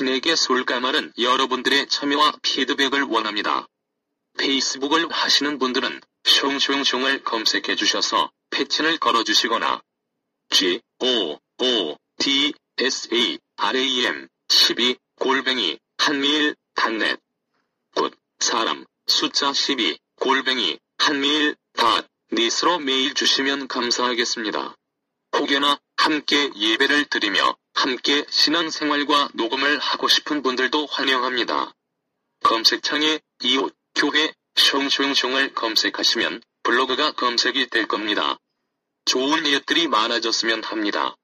신에게 솔까말은 여러분들의 참여와 피드백을 원합니다. 페이스북을 하시는 분들은 숑숑숑을 검색해 주셔서 패친을 걸어 주시거나 G O O D S A RAM 12 골뱅이 한미일 단넷 굿 사람 숫자 12 골뱅이 한미일 닷 닛으로 메일 주시면 감사하겠습니다. 혹여나 함께 예배를 드리며 함께 신앙생활과 녹음을 하고 싶은 분들도 환영합니다. 검색창에 이웃, 교회, 숑숑숑을 검색하시면 블로그가 검색이 될 겁니다. 좋은 이웃들이 많아졌으면 합니다.